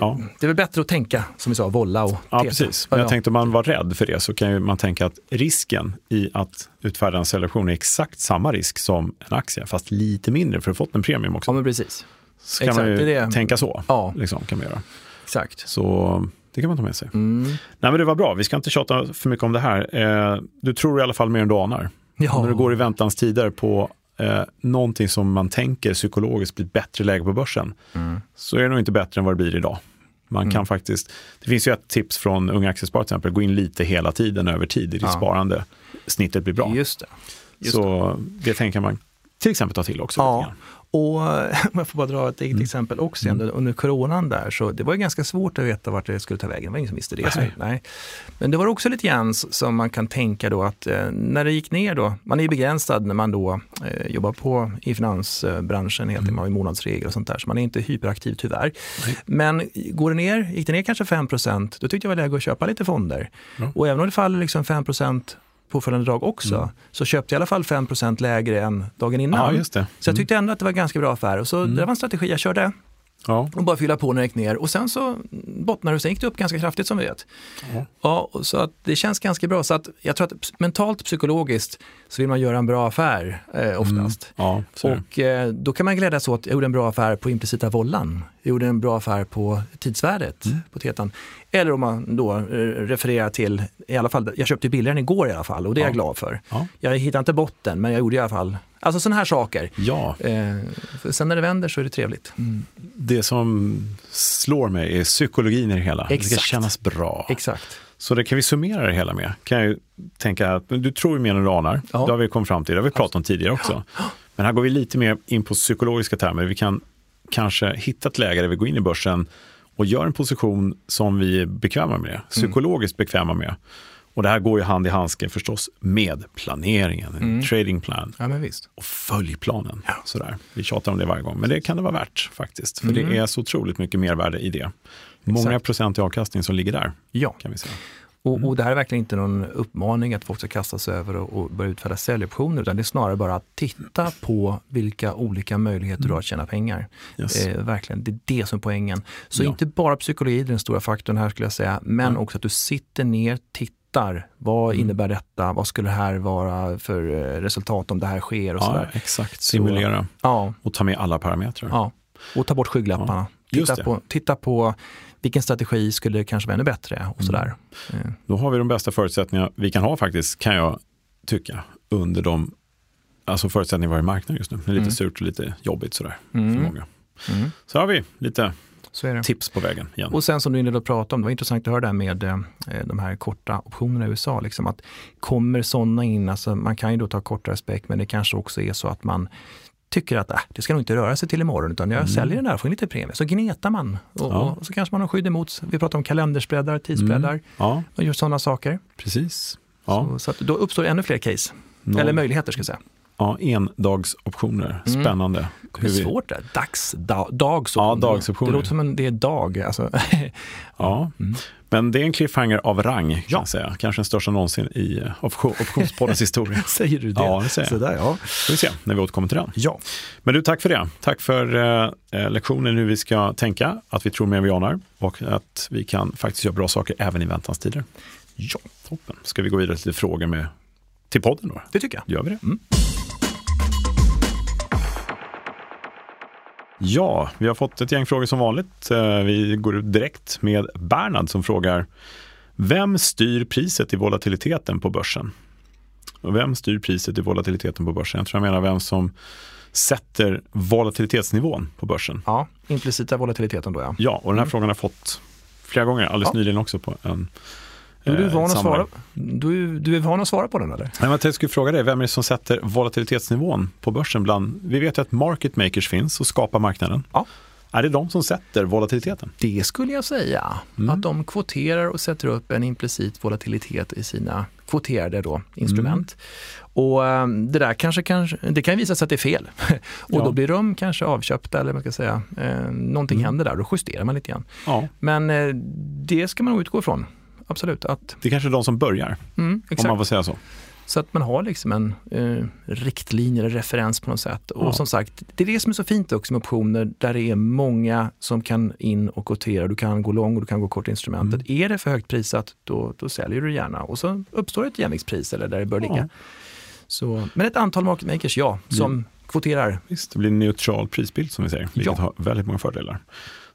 ja. det är väl bättre att tänka, som vi sa, volla och Ja, precis. Men jag tänkte om man var rädd för det så kan man tänka att risken i att utfärda en selektion är exakt samma risk som en aktie, fast lite mindre för att ha fått en premium också. Ja, men precis. Så kan exakt, man ju det... tänka så. Ja. Liksom, kan man göra. Exakt. Så det kan man ta med sig. Mm. Nej, men det var bra, vi ska inte tjata för mycket om det här. Eh, du tror i alla fall mer än du anar. Ja. När du går i väntans tider på eh, någonting som man tänker psykologiskt blir bättre läge på börsen, mm. så är det nog inte bättre än vad det blir idag. Man kan mm. faktiskt, det finns ju ett tips från Unga Aktiespar till exempel, gå in lite hela tiden över tid i ditt ja. sparande. Snittet blir bra. Just det. Just så det. det tänker man till exempel ta till också. Ja. Och om jag får bara dra ett eget mm. exempel också, mm. under coronan där, så det var ganska svårt att veta vart det skulle ta vägen. Det var ingen som visste det. Nej. Så, nej. Men det var också lite grann som man kan tänka då att eh, när det gick ner då, man är begränsad när man då eh, jobbar på i finansbranschen, helt mm. man har månadsregler och sånt där, så man är inte hyperaktiv tyvärr. Nej. Men går det ner, gick det ner kanske 5% då tyckte jag var läge att köpa lite fonder. Ja. Och även om det faller liksom 5 påföljande dag också, mm. så köpte jag i alla fall 5 lägre än dagen innan. Ja, just det. Mm. Så jag tyckte ändå att det var en ganska bra affär. Och så mm. Det var en strategi jag körde. Ja. Och bara fylla på när det gick ner. Och sen så bottnade det och sen gick det upp ganska kraftigt som vi vet. Ja. ja så att det känns ganska bra. Så att jag tror att mentalt psykologiskt så vill man göra en bra affär eh, oftast. Mm. Ja, och eh, då kan man glädjas åt att jag gjorde en bra affär på implicita vollan. Jag gjorde en bra affär på tidsvärdet mm. på tetan. Eller om man då eh, refererar till, i alla fall, jag köpte billigare än igår i alla fall och det är jag glad för. Jag hittade inte botten men jag gjorde i alla fall Alltså sådana här saker. Ja. Eh, sen när det vänder så är det trevligt. Mm. Det som slår mig är psykologin i det hela. Exakt. Det ska kännas bra. Exakt. Så det kan vi summera det hela med. Kan jag tänka att du tror mer än du anar. Ja. Det har vi kommit fram till, det har vi pratat om tidigare också. Men här går vi lite mer in på psykologiska termer. Vi kan kanske hitta ett läge där vi går in i börsen och gör en position som vi är bekväma med, psykologiskt bekväma med. Och det här går ju hand i handske förstås med planeringen, en mm. trading plan. Ja. Och följ planen. Ja. Sådär. Vi tjatar om det varje gång, men det kan det vara värt faktiskt. För mm. det är så otroligt mycket mervärde i det. Många Exakt. procent i avkastning som ligger där. Ja. Kan vi säga. Och, mm. och, det här är verkliligen inte någon uppmaning att folk ska kasta sig över och, och börja utfärda säljoptioner, utan det är snarare bara att titta på vilka olika möjligheter du har att tjäna pengar. Yes. Eh, verkligen, det är det som är poängen. Så ja. inte bara psykologi är den stora faktorn här skulle jag säga, men mm. också att du sitter ner, tittar. Vad mm. innebär detta? Vad skulle det här vara för eh, resultat om det här sker? Och ja, sådär. Exakt, simulera så, ja. och ta med alla parametrar. Ja, och ta bort skygglapparna. Ja. Titta, på, titta på vilken strategi skulle kanske vara ännu bättre och mm. sådär. Mm. Då har vi de bästa förutsättningarna vi kan ha faktiskt, kan jag tycka, under de alltså förutsättningar vi har i marknaden just nu. Det är lite mm. surt och lite jobbigt sådär mm. för många. Mm. Så har vi lite tips på vägen igen. Och sen som du inledde att prata om, det var intressant att höra det här med eh, de här korta optionerna i USA. Liksom att kommer sådana in, alltså man kan ju då ta kortare spec men det kanske också är så att man tycker att äh, det ska nog inte röra sig till imorgon utan jag mm. säljer den där och får lite premie. Så gnetar man och, ja. och, så kanske man har skydd emot, vi pratar om kalenderspreadar, tidsbreddar mm. ja. och just sådana saker. Precis. Ja. Så, så då uppstår ännu fler case, no. eller möjligheter ska jag säga. Ja, endagsoptioner. Mm. Spännande. Mm. Det är svårt det. Dags, da, dagsoptioner. Ja, dagsoptioner. Det låter som en, det är dag. Alltså. ja, mm. men det är en cliffhanger av rang kan ja. jag säga. Kanske den största någonsin i eh, option, optionspoddens historia. säger du det? Ja, det säger jag. Sådär, ja. får vi se när vi återkommer till den. Ja. Men du, tack för det. Tack för eh, eh, lektionen hur vi ska tänka, att vi tror mer än vi anar och att vi kan faktiskt göra bra saker även i väntans tider. Ja, toppen. Ska vi gå vidare till frågor med, till podden då? Det tycker jag. Gör vi det? Mm. Ja, vi har fått ett gäng frågor som vanligt. Eh, vi går ut direkt med Bernhard som frågar Vem styr priset i volatiliteten på börsen? vem styr priset i volatiliteten på börsen? Jag tror jag menar vem som sätter volatilitetsnivån på börsen. Ja, implicita volatiliteten då ja. Ja, och den här mm. frågan har jag fått flera gånger, alldeles ja. nyligen också på en du, du, är van att svara, du, du är van att svara på den eller? Nej, jag skulle fråga dig, vem är det som sätter volatilitetsnivån på börsen? Bland, vi vet ju att market makers finns och skapar marknaden. Ja. Är det de som sätter volatiliteten? Det skulle jag säga. Mm. Att de kvoterar och sätter upp en implicit volatilitet i sina kvoterade då, instrument. Mm. Och um, det där kanske, kanske, det kan visa sig att det är fel. och ja. då blir de kanske avköpta eller man ska säga, eh, någonting mm. händer där, då justerar man lite grann. Ja. Men eh, det ska man nog utgå ifrån absolut. Att, det är kanske är de som börjar, mm, om man får säga så. Så att man har liksom en eh, riktlinje eller referens på något sätt. Och ja. som sagt, det är det som är så fint också med optioner, där det är många som kan in och kvotera. Du kan gå lång och du kan gå kort instrumentet. Mm. Är det för högt prissatt, då, då säljer du gärna. Och så uppstår ett jämviktspris eller där det bör ja. ligga. Så, men ett antal market makers, ja, som mm. kvoterar. Visst, det blir en neutral prisbild som vi säger, vilket ja. har väldigt många fördelar.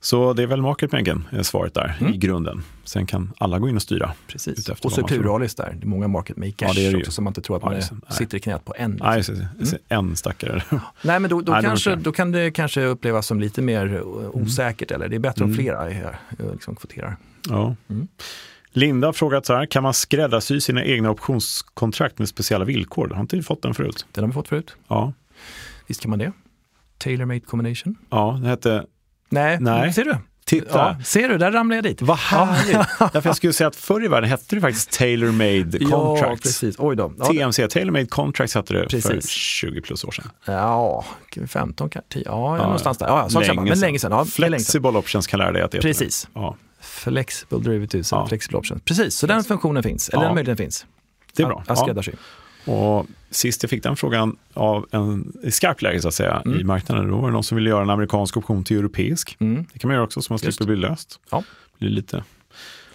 Så det är väl market making är svaret där mm. i grunden. Sen kan alla gå in och styra. Precis. Och så är pluralis där. Det är många market makers ja, det är det också, så man inte tror att man ja, sitter i knät på en. Liksom. Nej, så, mm. en stackare. Nej, men då, då, Nej, kanske, då kan det kanske upplevas som lite mer mm. osäkert. Eller det är bättre om mm. flera är, liksom kvoterar. Ja. Mm. Linda har frågat så här, kan man skräddarsy sina egna optionskontrakt med speciella villkor? Har inte vi fått den förut? Den har vi fått förut. Ja. Visst kan man det. Tailor-made combination. Ja, det hette Nej, Nej. ser du? Titta. Ja, ser du, där ramlade jag dit. Vad härligt. Därför jag skulle säga att förr i världen hette det faktiskt Tailor Made Contracts. Ja, precis. Oj då. Ja, TMC, Tailor Made Contracts hette det precis. för 20 plus år sedan. Ja, 15 kanske, ja, ja, någonstans där. Ja, länge men länge sedan. Ja, Flexible länge Options kan lära dig att det Precis. Ja. Flexible Derivatives, ja. Flexible Options. Precis, så den funktionen finns, eller den möjligheten finns. Det är bra. Att skräddarsy. Och sist jag fick den frågan av en i skarpt läge så att säga mm. i marknaden, då var det någon som ville göra en amerikansk option till europeisk. Mm. Det kan man göra också så man slipper bli löst. Ja. Blir lite,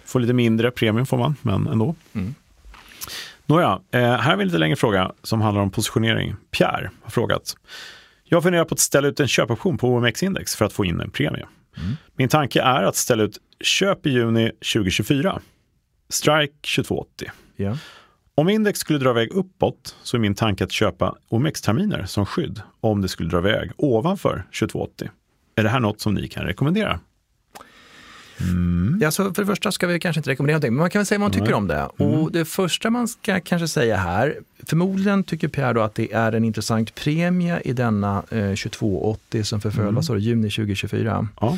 får lite mindre premium får man, men ändå. Mm. Nåja, eh, här har vi en lite längre fråga som handlar om positionering. Pierre har frågat. Jag funderar på att ställa ut en köpoption på OMX-index för att få in en premie. Mm. Min tanke är att ställa ut köp i juni 2024. Strike 2280. Yeah. Om index skulle dra iväg uppåt så är min tanke att köpa OMX-terminer som skydd om det skulle dra iväg ovanför 2280. Är det här något som ni kan rekommendera? Mm. Ja, så för det första ska vi kanske inte rekommendera någonting, men man kan väl säga vad man tycker Nej. om det. Mm. Och det första man ska kanske säga här, förmodligen tycker Pierre då att det är en intressant premie i denna eh, 2280 som förföll, mm. vad juni 2024. Ja.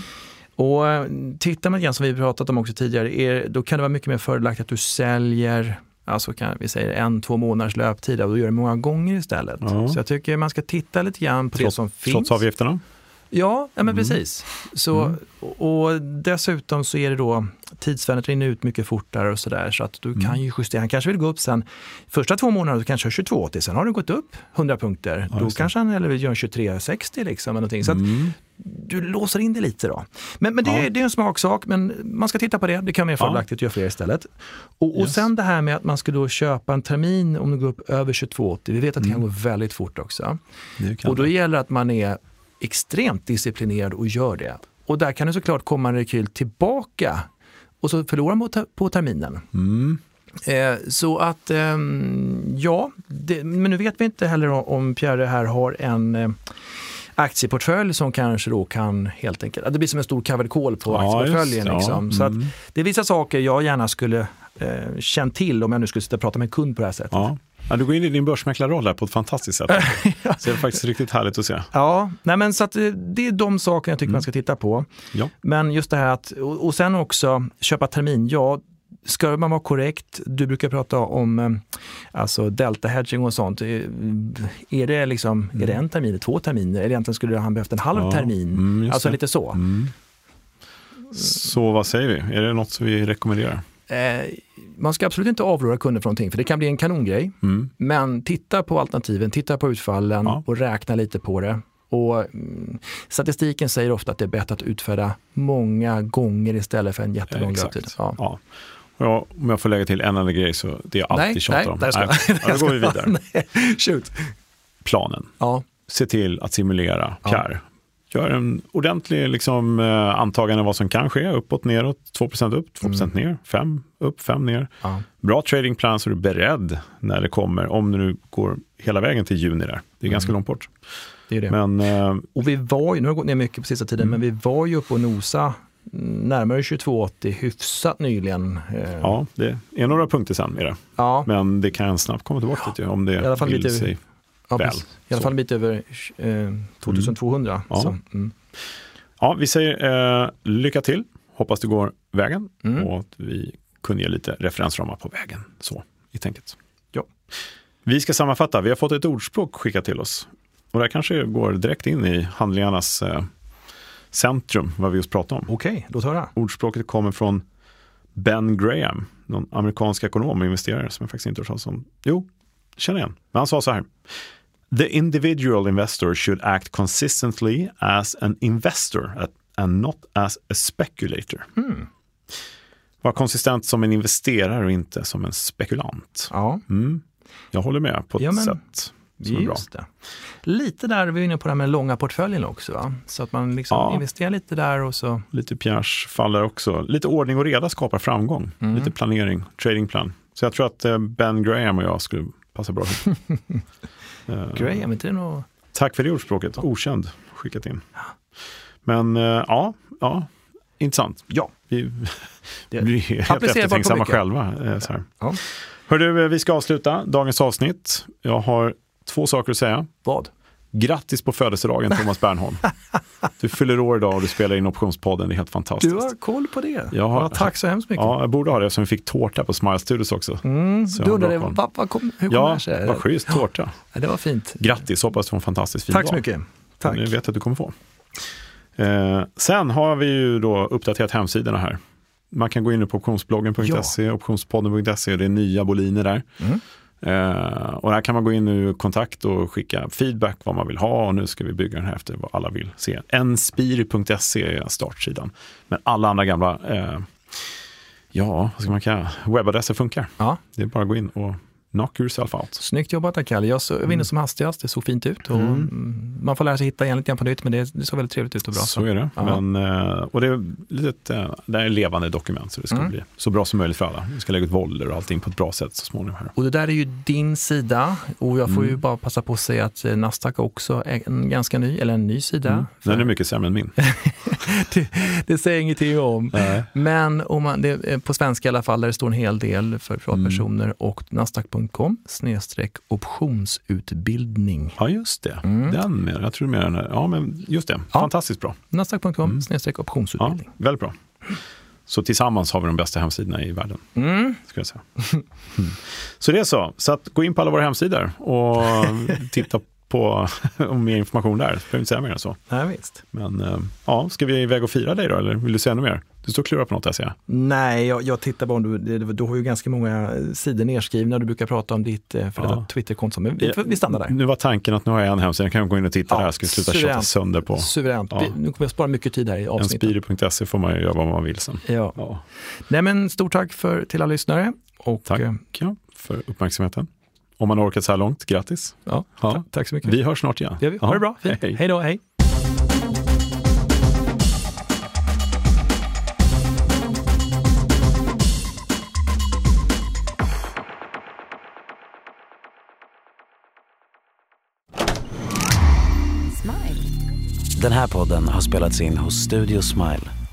Och eh, tittar man igen som vi pratat om också tidigare, är, då kan det vara mycket mer fördelaktigt att du säljer Alltså kan vi säger en, två månaders löptid och då gör det många gånger istället. Ja. Så jag tycker man ska titta lite grann på Trots, det som finns. Trots avgifterna? Ja, ja men mm. precis. Så, mm. och, dessutom så är det då tidsvärdet rinner ut mycket fortare och sådär så att du mm. kan ju justera. Han kanske vill gå upp sen, första två månaderna du kanske har 22 till, sen har du gått upp 100 punkter. Ja, då kanske han eller gör 23,60 liksom. Eller någonting. Så att, mm. du låser in det lite då. Men, men det, ja. det är en smaksak, men man ska titta på det. Det kan vara mer fördelaktigt ja. att göra fler istället. Och, och sen det här med att man ska då köpa en termin om du går upp över 22,80. Vi vet att det kan mm. gå väldigt fort också. Och då det. gäller att man är extremt disciplinerad och gör det. Och där kan det såklart komma en rekyl tillbaka och så förlorar man på terminen. Mm. Eh, så att, eh, ja, det, men nu vet vi inte heller om Pierre här har en eh, aktieportfölj som kanske då kan helt enkelt, det blir som en stor covered call på ja, aktieportföljen. Just, liksom. ja. mm. Så det är vissa saker jag gärna skulle eh, känt till om jag nu skulle sitta och prata med en kund på det här sättet. Ja. Ja, du går in i din börsmäklarroll här på ett fantastiskt sätt. Så det är faktiskt riktigt härligt att se. Ja, nej men så att eh, det är de sakerna jag tycker mm. man ska titta på. Ja. Men just det här att, och, sen också köpa termin, ja ska man vara korrekt, du brukar prata om eh, alltså delta hedging och sånt. Eh, är det, liksom, mm. är det en termin, två terminer eller egentligen skulle han behövt en halv ja. termin? Mm, alltså det. lite så. Mm. Så vad säger vi? Är det något som vi rekommenderar? Eh, man ska absolut inte avråda kunder från någonting för det kan bli en kanongrej. Mm. Men titta på alternativen, titta på utfallen ja. och räkna lite på det. Och, mm, statistiken säger ofta att det är bättre att utfärda många gånger istället för en jättelång löptid. Ja. Ja. Ja, om jag får lägga till en annan grej så det är alltid tjatar om. Nej, nej, nej, då går vi vidare. Shoot. Planen. Ja. Se till att simulera PIR. Ja gör en ordentlig liksom, eh, antagande vad som kan ske, uppåt, neråt, 2% upp, 2 mm. ner, 5 upp, 5 ner. Ja. Bra tradingplan så du är beredd när det kommer, om du nu går hela vägen till juni där. Det är mm. ganska långt bort. Det är det. Men, eh, och vi var ju, nu har det gått ner mycket på sista tiden, mm. men vi var ju uppe och nosa närmare 22,80 hyfsat nyligen. Eh. Ja, det är några punkter sen med det. Ja. Men det kan snabbt komma tillbaka till om det I alla fall vill lite, sig ja, väl. I alla fall en bit över eh, 2200. Mm. Ja. Mm. ja, vi säger eh, lycka till. Hoppas det går vägen mm. och att vi kunde ge lite referensramar på vägen. Så i tänket. Ja. Vi ska sammanfatta. Vi har fått ett ordspråk skickat till oss. Och det kanske går direkt in i handlingarnas eh, centrum, vad vi just pratade om. Okej, okay, låt höra. Ordspråket kommer från Ben Graham, någon amerikansk ekonom och investerare som jag faktiskt inte hört om. Jo, känner igen. Men han sa så här. The individual investor should act consistently as an investor and not as a speculator. Mm. Var konsistent som en investerare och inte som en spekulant. Ja. Mm. Jag håller med på ett ja, men, sätt som är bra. Det. Lite där, vi är inne på det här med långa portföljen också. Va? Så att man liksom ja. investerar lite där och så... Lite Pierres faller också. Lite ordning och reda skapar framgång. Mm. Lite planering, tradingplan. Så jag tror att eh, Ben Graham och jag skulle passa bra. Eh, Graham, inte det något? Tack för det ordspråket, okänd, skickat in. Men eh, ja, ja, intressant. Ja, vi blir helt eftertänksamma själva. Eh, så här. Ja. Hör du, vi ska avsluta dagens avsnitt. Jag har två saker att säga. Vad? Grattis på födelsedagen Thomas Bernholm. Du fyller år idag och du spelar in Optionspodden, det är helt fantastiskt. Du har koll på det. Jag har, ja, tack så hemskt mycket. Ja, jag borde ha det eftersom vi fick tårta på Smile Studios också. Mm, du undrade, vad, vad kom, hur kom ja, det sig? Vad schysst, tårta. Ja, det var fint. Grattis, hoppas du får en fantastiskt fin tack dag. Tack så mycket. Tack. Nu vet att du kommer få. Eh, sen har vi ju då uppdaterat hemsidorna här. Man kan gå in på optionsbloggen.se, ja. optionspodden.se och det är nya boliner där. Mm. Uh, och här kan man gå in i kontakt och skicka feedback vad man vill ha och nu ska vi bygga den här efter vad alla vill se. Enspir.se är startsidan. Men alla andra gamla, uh, ja, vad ska man kalla webbadresser funkar. Ja. Det är bara att gå in och Knock yourself out. Snyggt jobbat Akalle. Jag var inne mm. som hastigast, det såg fint ut. Och mm. Man får lära sig hitta igen lite grann på nytt, men det, det såg väldigt trevligt ut och bra. Så, så är det. Men, eh, och det är, lite, det är levande dokument, så det ska mm. bli så bra som möjligt för alla. Vi ska lägga ut voller och allting på ett bra sätt så småningom. Här. Och det där är ju din sida och jag får mm. ju bara passa på att säga att eh, Nasdaq också är en ganska ny, eller en ny sida. Mm. För... Den är mycket sämre än min. det, det säger ingenting om. Nej. Men om man, det, på svenska i alla fall, där det står en hel del för privatpersoner mm. och nasdaq.com snedstreck optionsutbildning. Ja, just det. Mm. Den, jag tror mer än, ja men just det, ja. fantastiskt bra. Nasdaq.com mm. optionsutbildning. Ja, väldigt bra. Så tillsammans har vi de bästa hemsidorna i världen. Mm. Ska jag säga. Mm. Så det är så. Så att gå in på alla våra hemsidor och titta på mer information där. Jag behöver inte säga mer än så. Nej, visst. Men eh, ja, ska vi iväg och fira dig då, eller vill du säga något mer? Du står och klurar på något där ser jag. Nej, jag, jag tittar bara om du, du har ju ganska många sidor nedskrivna. Du brukar prata om ditt eh, för ja. Twitterkonto. Men vi, vi stannar där. Nu var tanken att nu har jag en hemsida, jag kan gå in och titta ja, där. Jag ska sluta tjata sönder på. Suveränt. Ja. Nu kommer jag spara mycket tid här i avsnittet. Enspiri.se får man ju göra vad man vill sen. Ja. ja. Nej men stort tack för, till alla lyssnare. Och, tack eh, ja, för uppmärksamheten. Om man har orkat så här långt, grattis. Ja, ja. Tack så mycket. Vi hörs snart igen. Ja, ha det bra. Hej, hej. hej då, hej. Den här podden har spelats in hos Studio Smile.